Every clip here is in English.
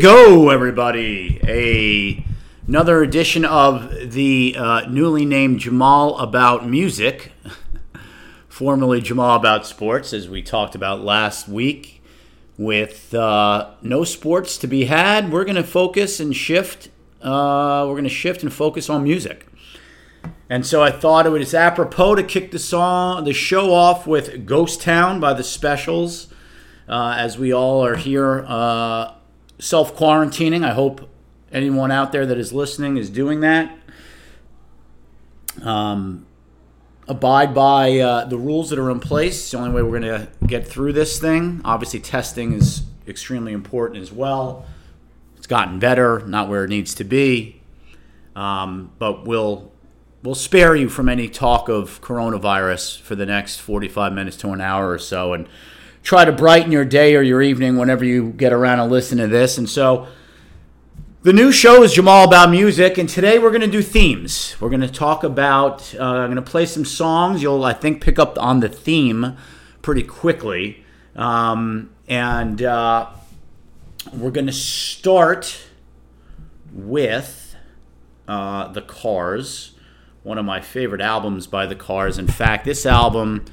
Go, everybody. A another edition of the uh, newly named Jamal About Music, formerly Jamal About Sports, as we talked about last week. With uh, no sports to be had, we're going to focus and shift. Uh, we're going to shift and focus on music. And so I thought it was apropos to kick the song, the show off with "Ghost Town" by the Specials, uh, as we all are here uh, self quarantining. I hope anyone out there that is listening is doing that. Um, abide by uh, the rules that are in place. It's the only way we're going to get through this thing. Obviously, testing is extremely important as well. It's gotten better, not where it needs to be, um, but we'll we'll spare you from any talk of coronavirus for the next 45 minutes to an hour or so, and try to brighten your day or your evening whenever you get around and listen to this. And so. The new show is Jamal About Music, and today we're going to do themes. We're going to talk about, uh, I'm going to play some songs. You'll, I think, pick up on the theme pretty quickly. Um, and uh, we're going to start with uh, The Cars, one of my favorite albums by The Cars. In fact, this album,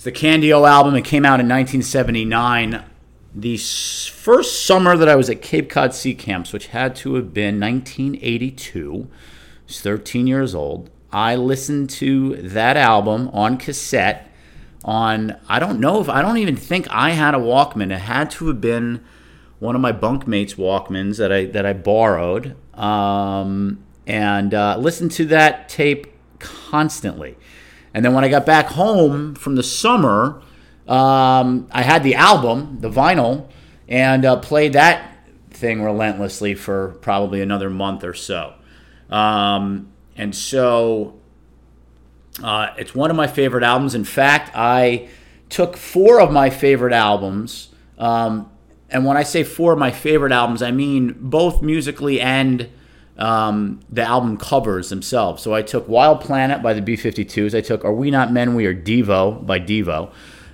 it's the Candy-O album. It came out in 1979 the first summer that I was at Cape Cod Sea Camps, which had to have been 1982, I was 13 years old. I listened to that album on cassette. On I don't know if I don't even think I had a Walkman. It had to have been one of my bunkmates' Walkmans that I that I borrowed, um, and uh, listened to that tape constantly. And then when I got back home from the summer, um, I had the album, the vinyl, and uh, played that thing relentlessly for probably another month or so. Um, and so uh, it's one of my favorite albums. In fact, I took four of my favorite albums. Um, and when I say four of my favorite albums, I mean both musically and um, the album covers themselves. So I took Wild Planet by the B 52s. I took Are We Not Men, We Are Devo by Devo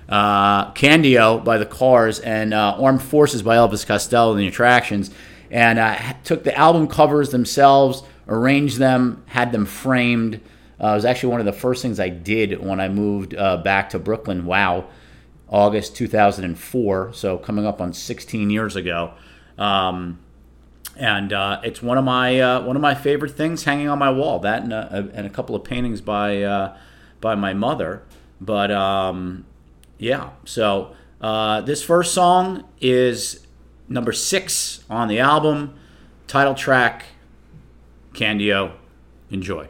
uh, Candy-O by the Cars, and uh, Armed Forces by Elvis Costello and the Attractions, and uh, took the album covers themselves, arranged them, had them framed. Uh, it was actually one of the first things I did when I moved uh, back to Brooklyn. Wow, August 2004, so coming up on 16 years ago. Um, and uh, it's one of my uh, one of my favorite things hanging on my wall. That and a, and a couple of paintings by uh, by my mother. But um, yeah, so uh, this first song is number six on the album, title track, Candy-O. Enjoy.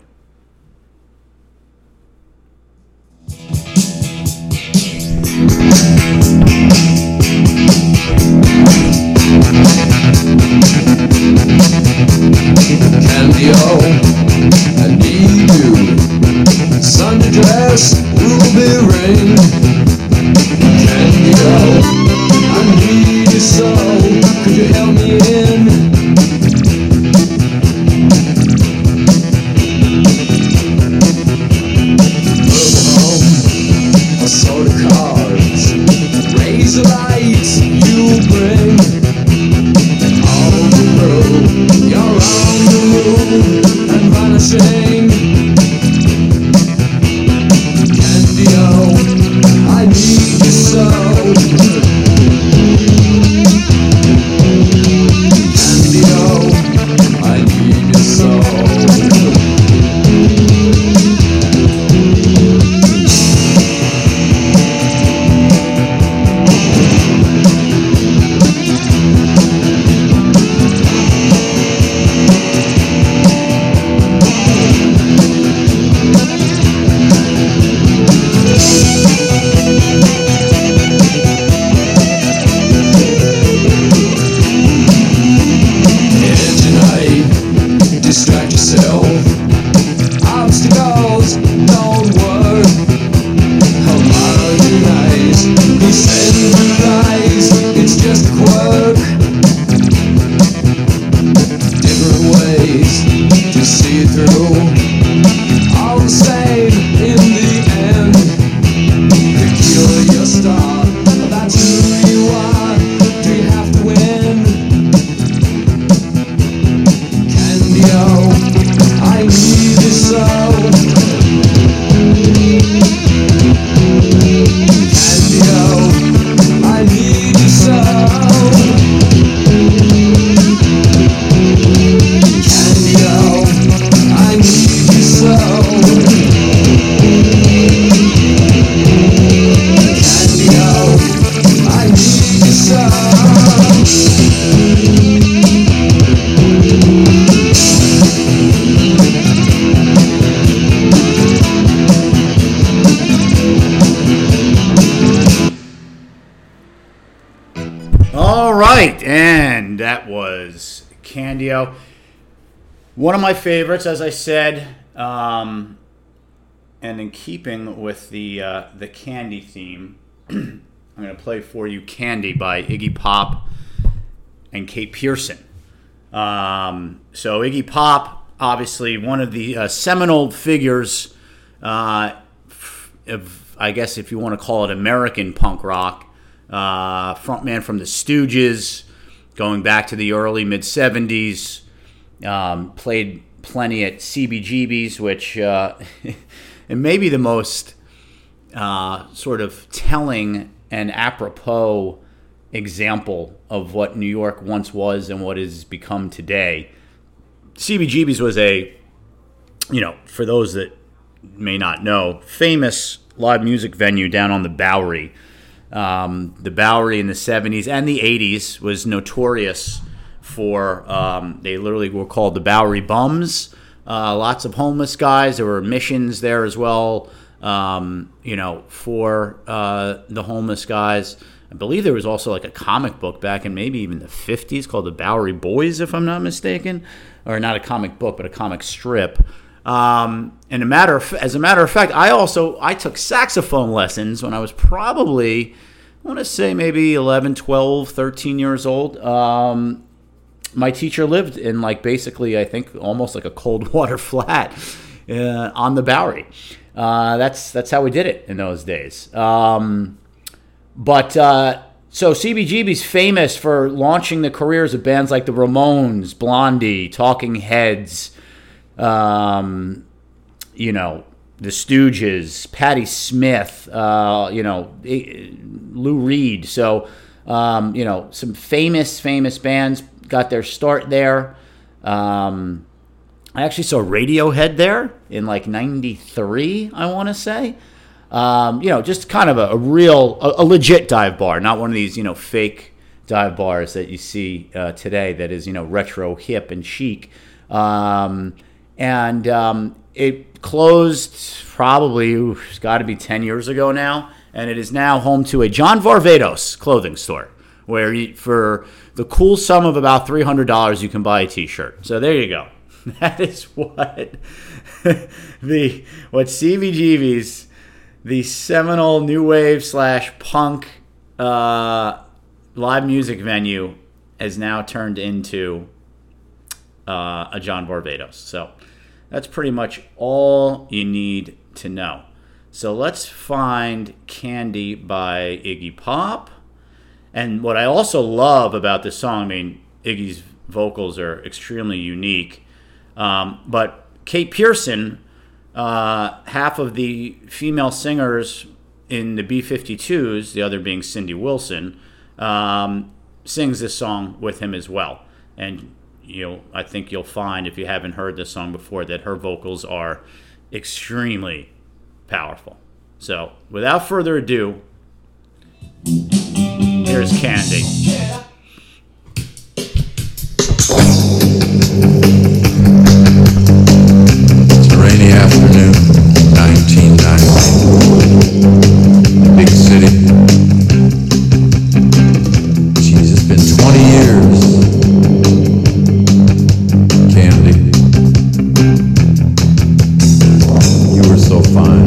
All right, and that was Candy-O. One of my favorites, as I said, um, and in keeping with the uh, the candy theme, I'm going to play for you "Candy" by Iggy Pop and Kate Pierson. Um, so Iggy Pop, obviously one of the uh, seminal figures uh, of, I guess, if you want to call it American punk rock. Uh, frontman from the Stooges, going back to the early mid 70s. Um, played plenty at CBGB's, which uh, it may be the most uh, sort of telling and apropos example of what New York once was and what has become today. CBGB's was a, you know, for those that may not know, famous live music venue down on the Bowery. Um, the Bowery in the 70s and the 80s was notorious for, um, they literally were called the Bowery Bums. Uh, lots of homeless guys. There were missions there as well, um, you know, for uh, the homeless guys. I believe there was also like a comic book back in maybe even the 50s called the Bowery Boys, if I'm not mistaken, or not a comic book, but a comic strip. Um, and a matter of, as a matter of fact, I also I took saxophone lessons when I was probably I want to say maybe 11, 12, 13 years old. Um, my teacher lived in like basically I think almost like a cold water flat uh, on the Bowery. Uh, that's that's how we did it in those days. Um, but uh, so CBGB's famous for launching the careers of bands like the Ramones, Blondie, Talking Heads, um, you know, the Stooges, Patti Smith, uh, you know, Lou Reed. So, um, you know, some famous, famous bands got their start there. Um, I actually saw Radiohead there in like '93, I want to say. Um, you know, just kind of a, a real, a, a, legit dive bar, not one of these, you know, fake dive bars that you see uh, today that is, you know, retro, hip, and chic. Um, and um, it closed probably, it's got to be 10 years ago now, and it is now home to a John Varvatos clothing store where you, for the cool sum of about $300 you can buy a t-shirt. So there you go. That is what the what CBGB's the seminal new wave slash punk uh, live music venue has now turned into uh, a John Varvatos. So that's pretty much all you need to know. So let's find Candy by Iggy Pop. And what I also love about this song, I mean, Iggy's vocals are extremely unique. Um, but Kate Pierson, uh, half of the female singers in the B 52s, the other being Cindy Wilson, um, sings this song with him as well. And you know, I think you'll find if you haven't heard this song before that her vocals are extremely powerful. So, without further ado, here's Candy. Fine.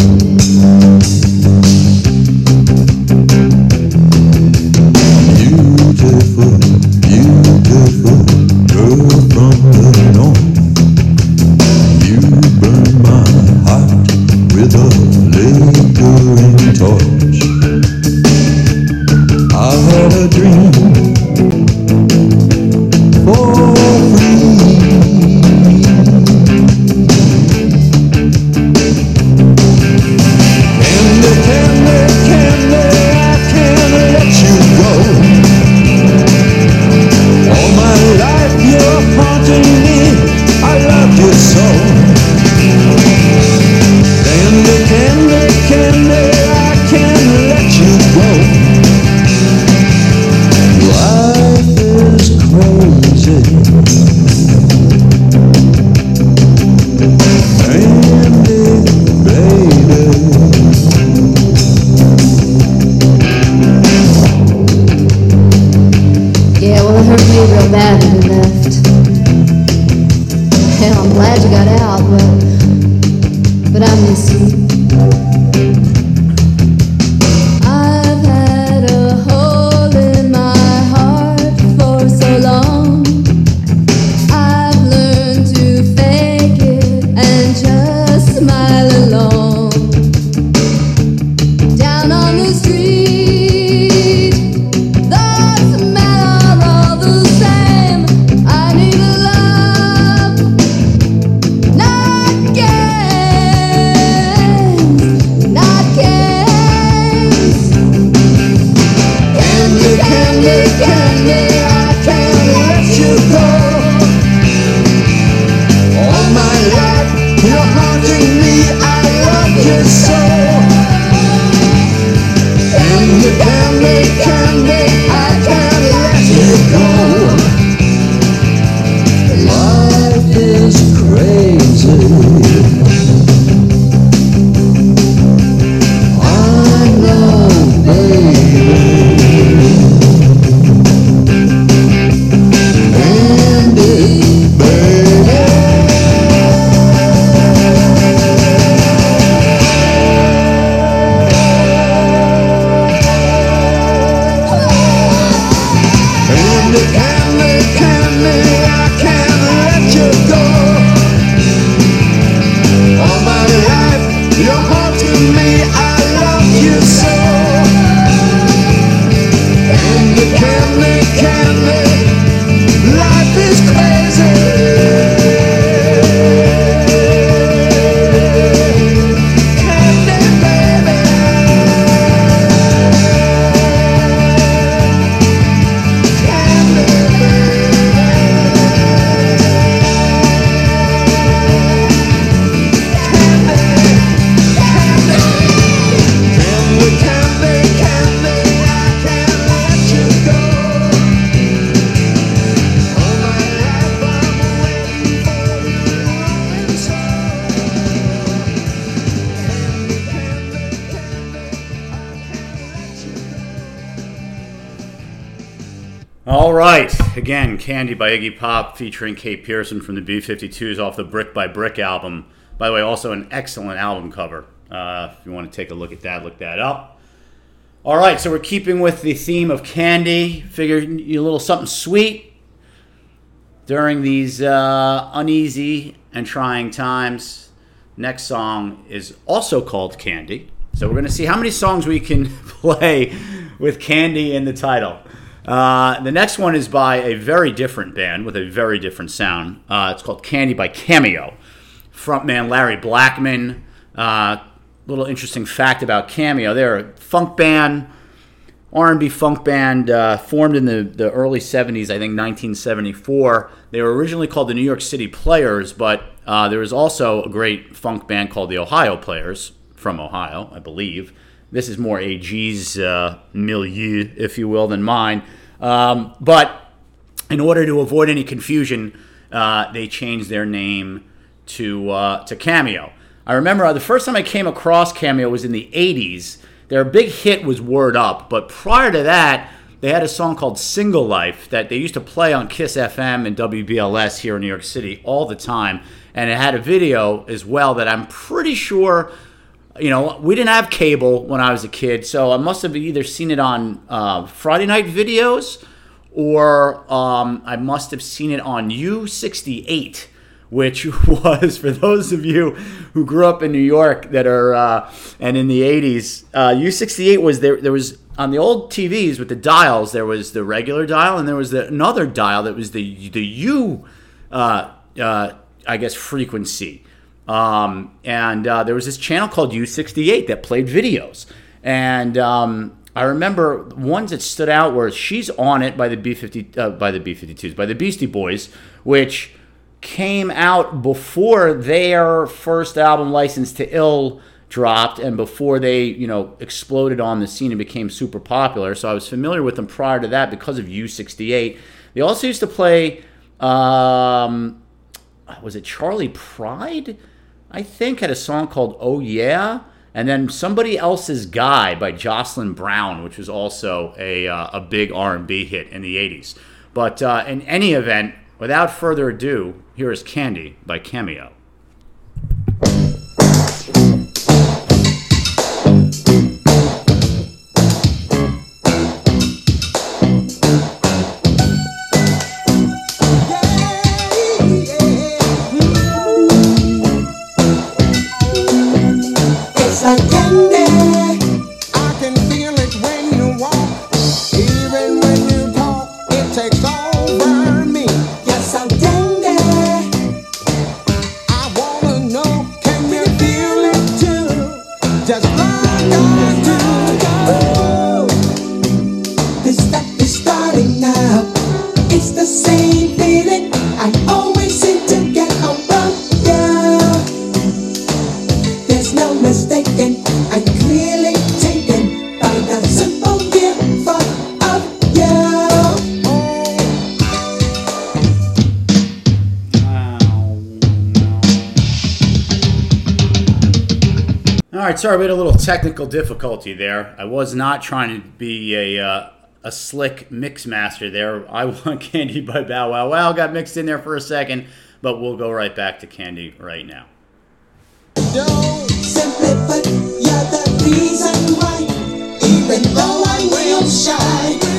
Candy by Iggy Pop featuring Kate Pierson from the B 52s off the Brick by Brick album. By the way, also an excellent album cover. Uh, if you want to take a look at that, look that up. All right, so we're keeping with the theme of candy. Figured you a little something sweet during these uh, uneasy and trying times. Next song is also called Candy. So we're going to see how many songs we can play with Candy in the title. Uh, the next one is by a very different band with a very different sound. Uh, it's called Candy by Cameo. Frontman Larry Blackmon. Uh, little interesting fact about Cameo: they're a funk band, R&B funk band uh, formed in the, the early 70s, I think 1974. They were originally called the New York City Players, but uh, there was also a great funk band called the Ohio Players from Ohio, I believe. This is more AG's uh, milieu, if you will, than mine. Um, but in order to avoid any confusion, uh, they changed their name to uh, to Cameo. I remember uh, the first time I came across Cameo was in the '80s. Their big hit was Word Up, but prior to that, they had a song called Single Life that they used to play on Kiss FM and WBLS here in New York City all the time, and it had a video as well that I'm pretty sure you know, we didn't have cable when I was a kid, so I must have either seen it on uh, Friday night videos or um, I must have seen it on U68, which was for those of you who grew up in New York that are uh, and in the 80s. Uh, U68 was there. There was on the old TVs with the dials. There was the regular dial, and there was the, another dial that was the the U, uh, uh, I guess frequency. Um, and uh, there was this channel called U68 that played videos. And um, I remember ones that stood out were "She's on It" by the B50 uh, by the B52s by the Beastie Boys, which came out before their first album, "License to Ill." dropped and before they you know exploded on the scene and became super popular so i was familiar with them prior to that because of u68 they also used to play um, was it charlie pride I think had a song called "Oh Yeah," and then "Somebody Else's Guy" by Jocelyn Brown, which was also a uh, a big R and B hit in the '80s. But uh, in any event, without further ado, here is Candy by Cameo. Sorry, we had a little technical difficulty there. I was not trying to be a uh, a slick mix master there. I want Candy by Bow Wow got mixed in there for a second, but we'll go right back to Candy right now. Simply put, you're the reason why, even though I'm real shy,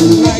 me.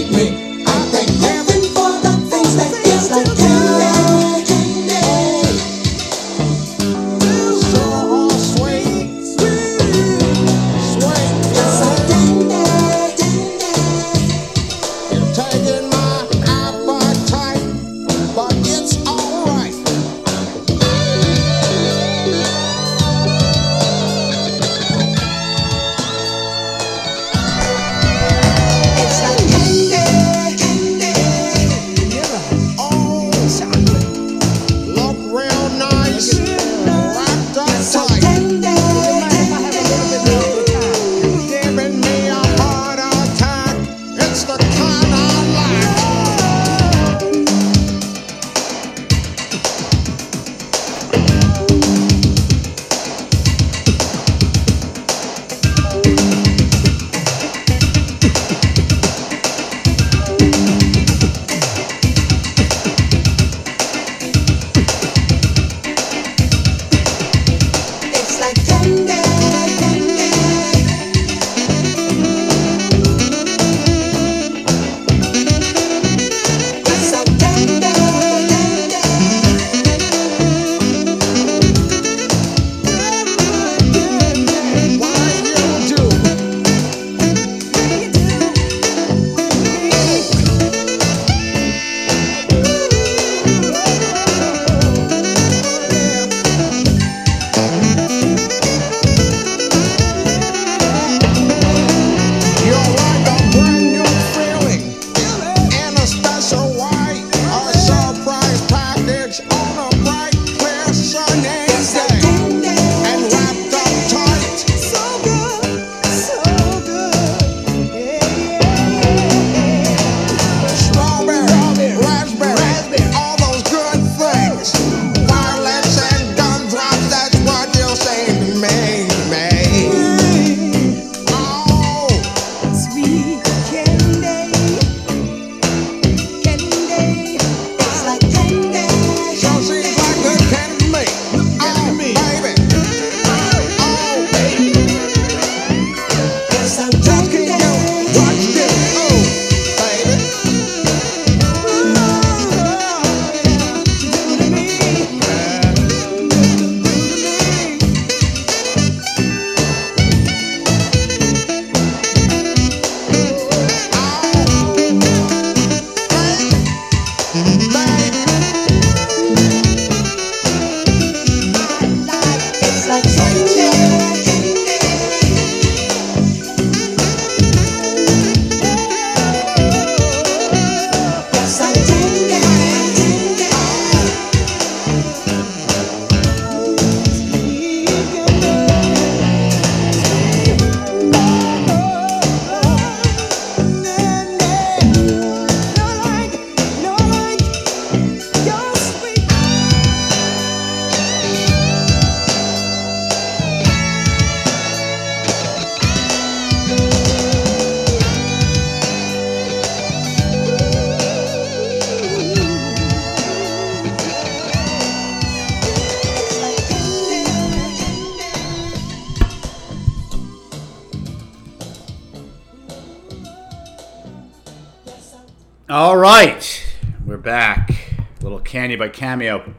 By Cameo.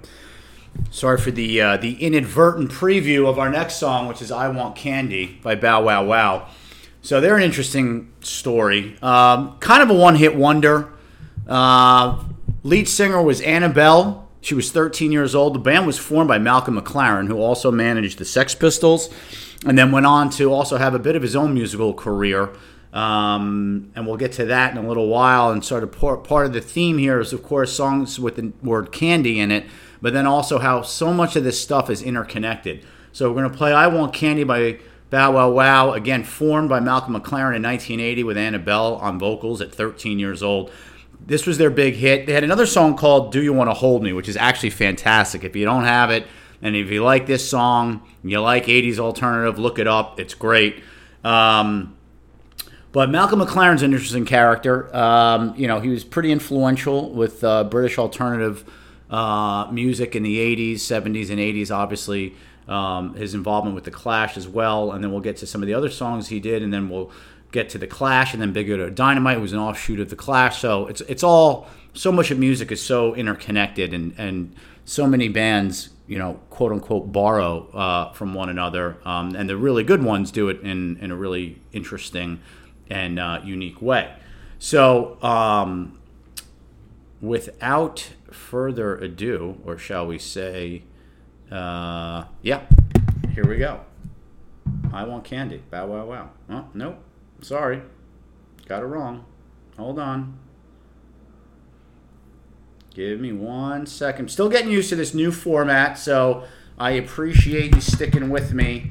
Sorry for the uh, the inadvertent preview of our next song, which is "I Want Candy" by Bow Wow Wow. So they're an interesting story. Um, kind of a one-hit wonder. Uh, lead singer was Annabella. She was 13 years old. The band was formed by Malcolm McLaren, who also managed the Sex Pistols, and then went on to also have a bit of his own musical career. Um, and we'll get to that in a little while. And sort of part, of the theme here is, of course, songs with the word candy in it, but then also how so much of this stuff is interconnected. So we're going to play I Want Candy by Bow Wow Wow, again, formed by Malcolm McLaren in 1980 with Annabella on vocals at 13 years old. This was their big hit. They had another song called Do You Want to Hold Me, which is actually fantastic. If you don't have it, and if you like this song, and you like 80s alternative, look it up. It's great. Um, but Malcolm McLaren's an interesting character. Um, you know, he was pretty influential with uh, British alternative uh, music in the 80s, 70s, and 80s, obviously. Um, his involvement with The Clash as well. And then we'll get to some of the other songs he did, and then we'll get to The Clash, and then Big Audio Dynamite was an offshoot of The Clash. So it's, it's all, so much of music is so interconnected, and, and so many bands, you know, quote unquote, borrow uh, from one another. Um, and the really good ones do it in, in a really interesting and uh, unique way. So, um, without further ado, or shall we say, uh, yeah, here we go. I want candy. Bow wow wow. Oh, nope. Sorry. Got it wrong. Hold on. Give me one second. Still getting used to this new format, so I appreciate you sticking with me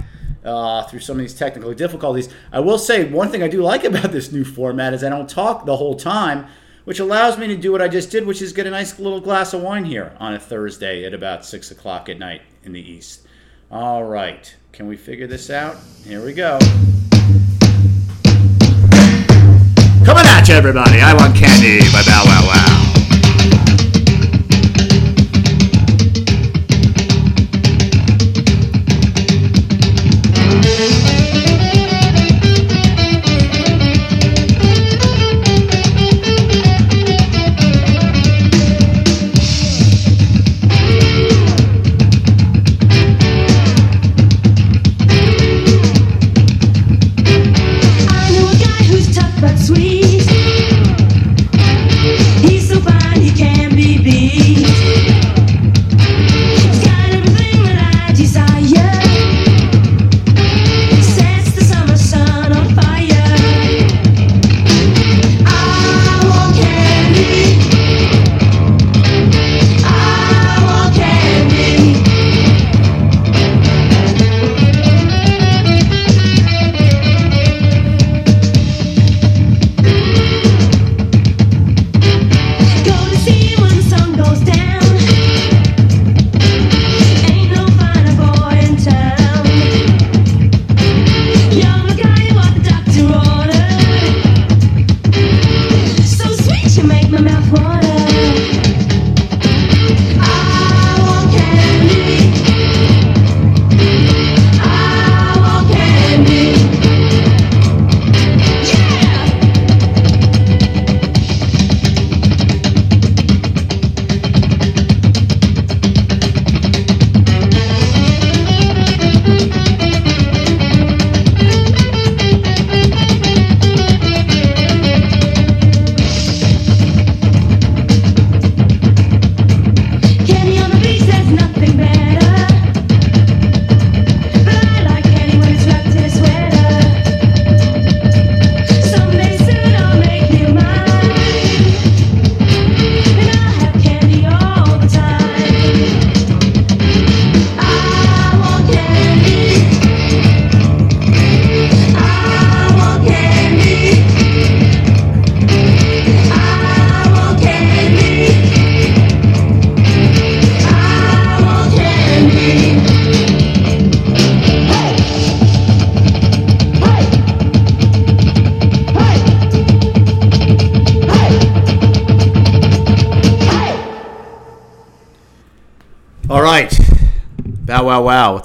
uh, through some of these technical difficulties. I will say one thing I do like about this new format is I don't talk the whole time, which allows me to do what I just did, which is get a nice little glass of wine here on a Thursday at about 6 o'clock at night in the East. All right, can we figure this out? Here we go. Coming at you, everybody. I want candy by Bow Wow Wow.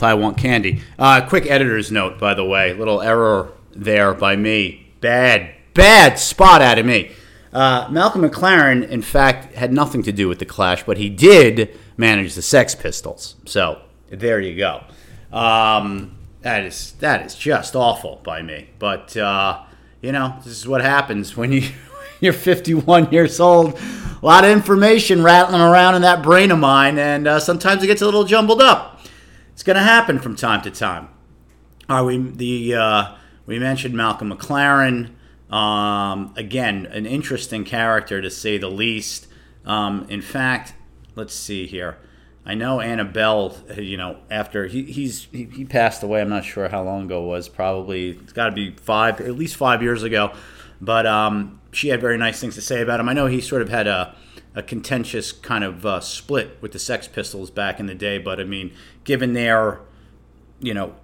I Want Candy. Uh, quick editor's note, by the way. Little error there by me. Bad, bad spot out of me. Uh, Malcolm McLaren, in fact, had nothing to do with the Clash, but he did manage the Sex Pistols. So there you go. Um, that is that is just awful by me. But uh, you know, this is what happens when you you're 51 years old. A lot of information rattling around in that brain of mine, and uh, sometimes it gets a little jumbled up. It's going to happen from time to time. All right, we the uh, we mentioned Malcolm McLaren. Um, again, an interesting character to say the least. Um, in fact, let's see here. I know Annabella. uh, You know, after he he's he, he passed away. I'm not sure how long ago it was. Probably it's got to be five, at least five years ago. But um, she had very nice things to say about him. I know he sort of had a a contentious kind of uh, split with the Sex Pistols back in the day. But I mean, given their you know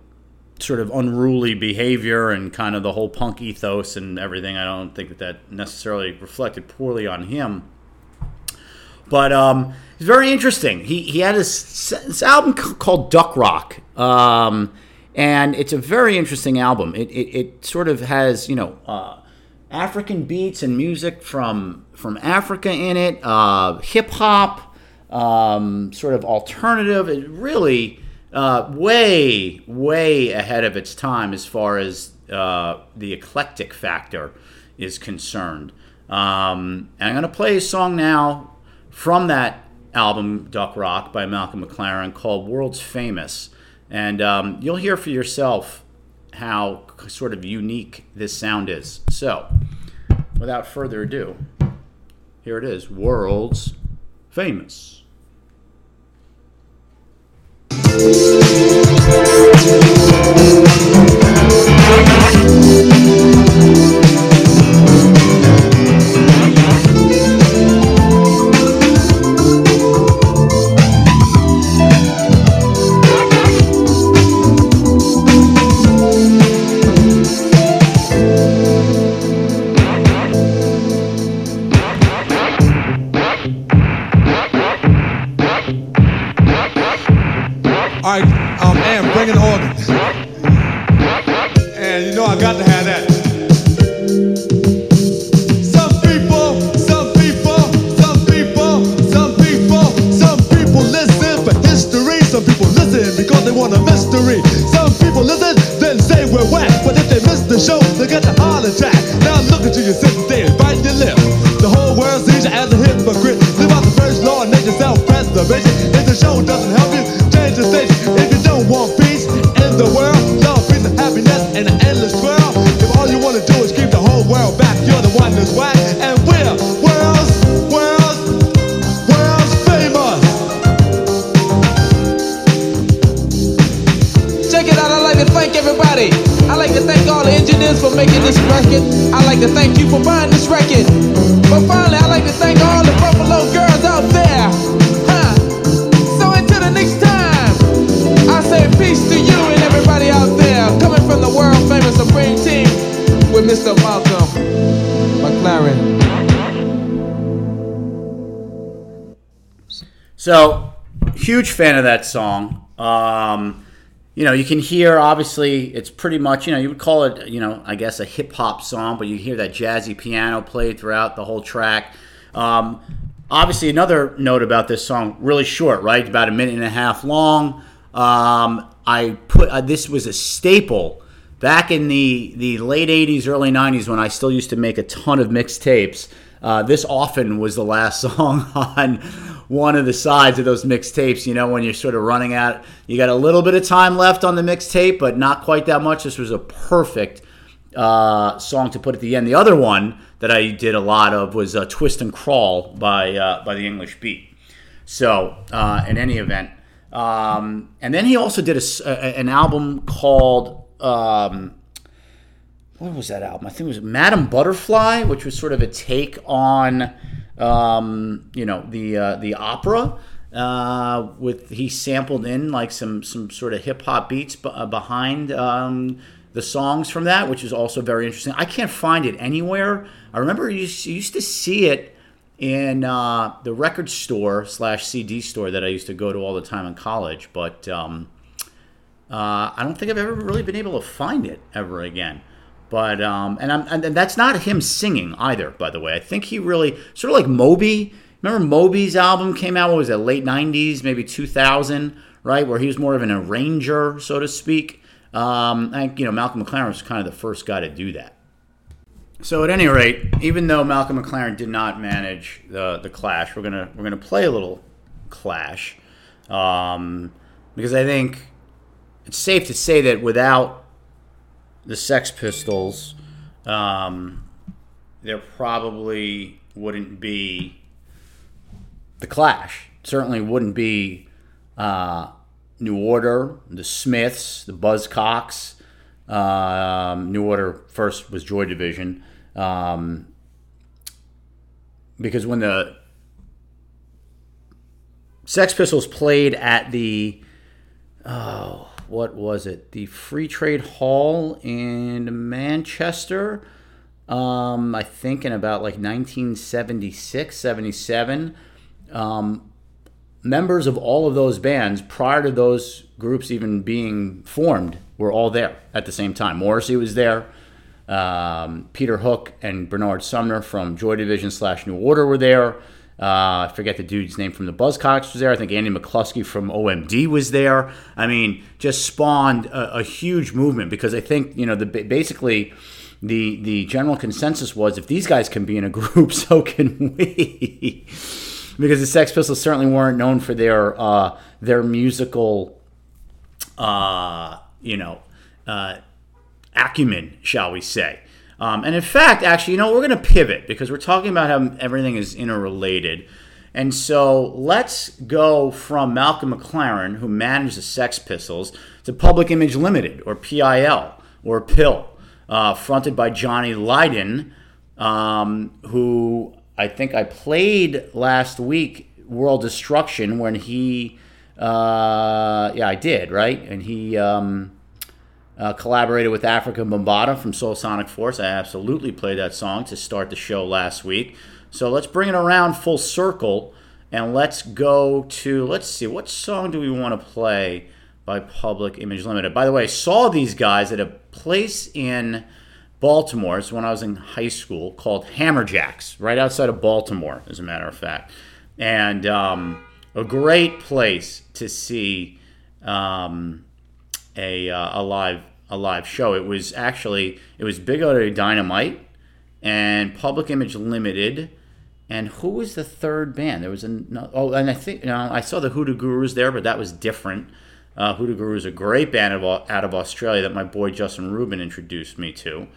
sort of unruly behavior and kind of the whole punk ethos and everything. I don't think that that necessarily reflected poorly on him. But um, it's very interesting. He, he had this, this album called Duck Rock. Um, and it's a very interesting album. It, it, it sort of has, you know, uh, African beats and music from, from Africa in it, uh, hip hop, um, sort of alternative. It really uh, way, way ahead of its time as far as uh, the eclectic factor is concerned. Um, and I'm going to play a song now from that album, Duck Rock, by Malcolm McLaren, called World's Famous. And um, you'll hear for yourself how sort of unique this sound is. So, without further ado, here it is World's Famous. So, huge fan of that song. Um, you know, you can hear obviously it's pretty much you know you would call it you know I guess a hip hop song, but you hear that jazzy piano played throughout the whole track. Um, obviously, another note about this song, really short, right? About a minute and a half long. Um, I put uh, this was a staple back in the the late '80s, early '90s when I still used to make a ton of mixtapes. Uh, this often was the last song on one of the sides of those mixtapes. You know, when you're sort of running out, you got a little bit of time left on the mixtape, but not quite that much. This was a perfect uh, song to put at the end. The other one that I did a lot of was uh, "Twist and Crawl" by uh, by the English Beat. So, uh, in any event, um, and then he also did a a an album called. Um, what was that album? I think it was Madame Butterfly, which was sort of a take on, um, you know, the uh, the opera. Uh, with he sampled in like some some sort of hip hop beats b- uh, behind um, the songs from that, which is also very interesting. I can't find it anywhere. I remember you used, to see it in uh, the record store slash CD store that I used to go to all the time in college, but um, uh, I don't think I've ever really been able to find it ever again. But um, and I'm and that's not him singing either. By the way, I think he really sort of like Moby. Remember Moby's album came out? What was it? Late '90s, maybe 2000, right? Where he was more of an arranger, so to speak. Um, I think you know Malcolm McLaren was kind of the first guy to do that. So at any rate, even though Malcolm McLaren did not manage the the Clash, we're gonna we're gonna play a little Clash um, because I think it's safe to say that without the Sex Pistols, um, there probably wouldn't be the Clash. Certainly wouldn't be uh, New Order, the Smiths, the Buzzcocks. Um, New Order first was Joy Division. Um, because when the Sex Pistols played at the oh, what was it? The Free Trade Hall in Manchester. Um, I think in about like 1976, 77. Um, members of all of those bands, prior to those groups even being formed, were all there at the same time. Morrissey was there. Um, Peter Hook and Bernard Sumner from Joy Division slash New Order were there. Uh, I forget the dude's name from the Buzzcocks was there. I think Andy McCluskey from OMD was there. I mean, just spawned a, a huge movement because I think you know the basically the the general consensus was if these guys can be in a group, so can we. because the Sex Pistols certainly weren't known for their uh, their musical, uh, you know, uh, acumen, shall we say. Um, and in fact, actually, you know, we're going to pivot because we're talking about how everything is interrelated. And so let's go from Malcolm McLaren, who managed the Sex Pistols, to Public Image Limited, or PIL, or PIL, uh, fronted by Johnny Lydon, um, who I think I played last week, World Destruction, when he, uh, yeah, I did, right? And he. Um, uh, collaborated with Afrika Bambaataa from Soul Sonic Force. I absolutely played that song to start the show last week. So let's bring it around full circle and let's go to, let's see, what song do we want to play by Public Image Limited? By the way, I saw these guys at a place in Baltimore. It's when I was in high school called Hammerjacks, right outside of Baltimore, as a matter of fact. And um, a great place to see um, a, uh, a live a live show. It was actually it was Big Audio Dynamite and Public Image Limited. And who was the third band? There was a oh, and I think you know, I saw the Hoodoo Gurus there, but that was different. Uh, Hoodoo Guru is a great band of, out of Australia that my boy Justin Rubin introduced me to.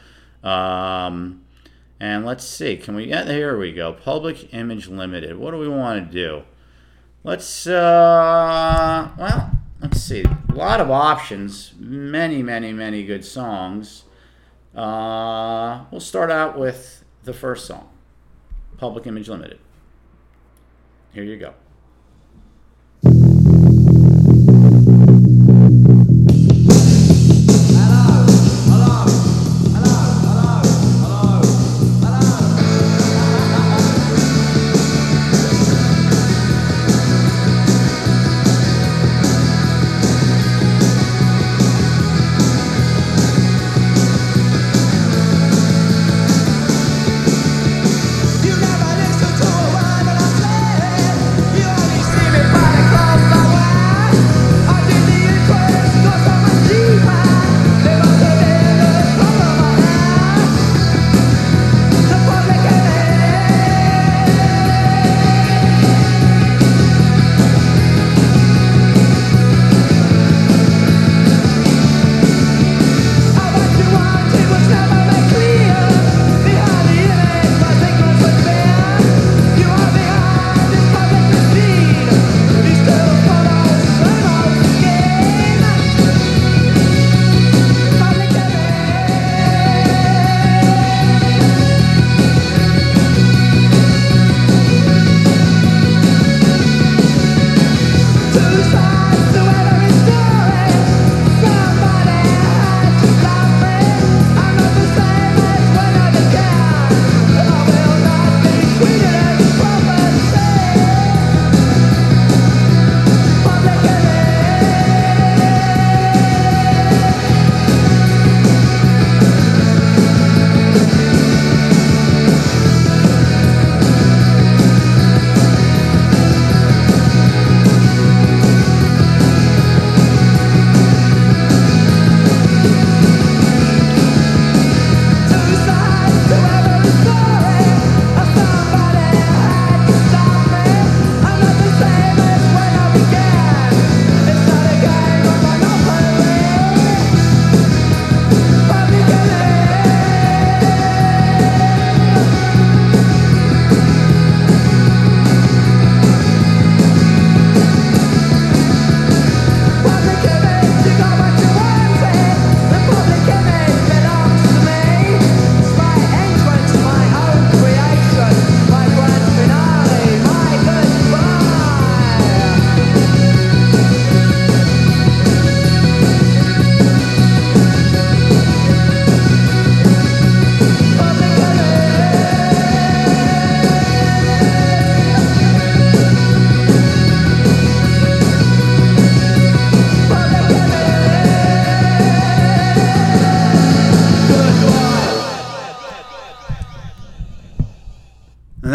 Um, and let's see, can we? Yeah, here we go. Public Image Limited. What do we want to do? Let's. Uh, well, see, a lot of options, many, many, many good songs. Uh, we'll start out with the first song, Public Image Limited. Here you go.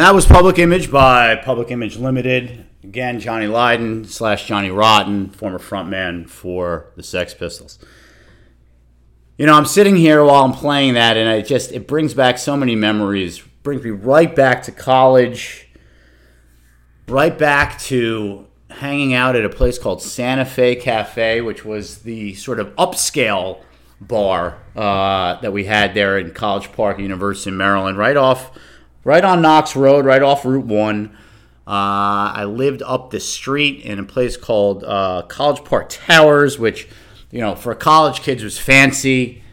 That was Public Image by Public Image Limited. Again, Johnny Lydon slash Johnny Rotten, former frontman for the Sex Pistols. You know, I'm sitting here while I'm playing that, and it just it brings back so many memories. Brings me right back to college, right back to hanging out at a place called Santa Fe Cafe, which was the sort of upscale bar uh, that we had there in College Park, University of Maryland, right off, right on Knox Road, right off Route One. Uh, I lived up the street in a place called uh, College Park Towers, which, you know, for college kids was fancy.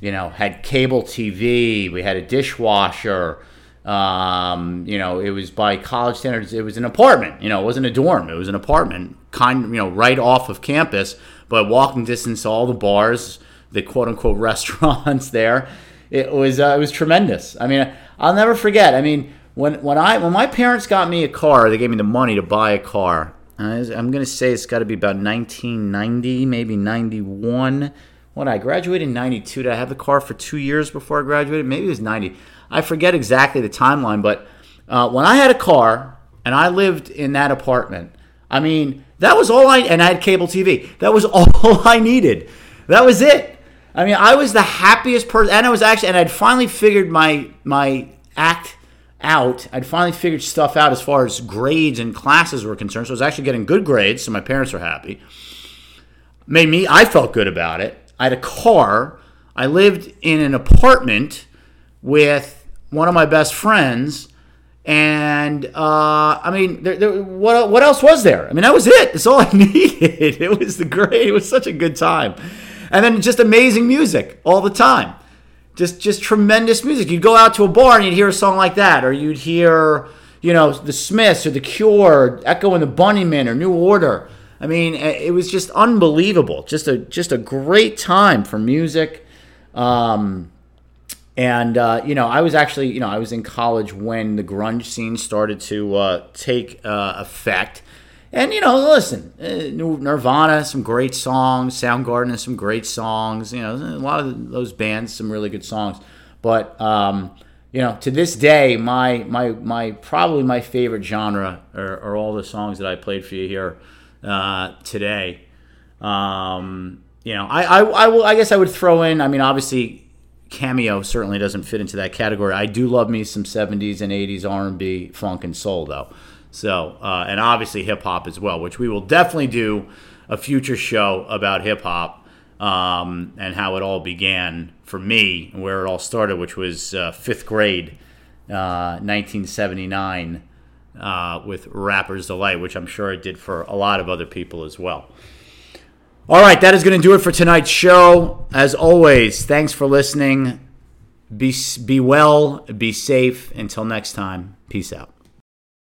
You know, had cable TV. We had a dishwasher. Um, you know, it was by college standards. It was an apartment. You know, it wasn't a dorm. It was an apartment, kind you know, right off of campus, but walking distance to all the bars, the quote unquote restaurants there. It was uh, it was tremendous. I mean, I'll never forget. I mean, when when I when my parents got me a car, they gave me the money to buy a car. I'm gonna say it's got to be about 1990, maybe 91. When I graduated in 92, did I have the car for two years before I graduated? Maybe it was 90. I forget exactly the timeline, but uh, when I had a car and I lived in that apartment, I mean, that was all I, and I had cable TV. That was all I needed. That was it. I mean, I was the happiest person, and I was actually, and I'd finally figured my my act out. I'd finally figured stuff out as far as grades and classes were concerned. So I was actually getting good grades, so my parents were happy. Made me, I felt good about it. I had a car. I lived in an apartment with one of my best friends. And uh, I mean, there, there, what what else was there? I mean, that was it. That's all I needed. It was the great. It was such a good time, and then just amazing music all the time. Just just tremendous music. You'd go out to a bar and you'd hear a song like that, or you'd hear you know the Smiths or the Cure, Echo and the Bunnymen, or New Order. I mean, it was just unbelievable. Just a just a great time for music. Um, and uh, you know, I was actually, you know, I was in college when the grunge scene started to uh, take uh, effect. And you know, listen, uh, Nirvana, some great songs. Soundgarden some great songs. You know, a lot of those bands, some really good songs. But um, you know, to this day, my my my probably my favorite genre are, are all the songs that I played for you here uh, today. Um, you know, I, I I will. I guess I would throw in. I mean, obviously, Cameo certainly doesn't fit into that category. I do love me some '70s and '80s R&B, funk, and soul though. So, uh, and obviously hip hop as well, which we will definitely do a future show about hip hop um, and how it all began for me, where it all started, which was uh, fifth grade, uh, 1979, uh, with Rapper's Delight, which I'm sure it did for a lot of other people as well. All right, that is going to do it for tonight's show. As always, thanks for listening. Be, be well, be safe. Until next time, peace out.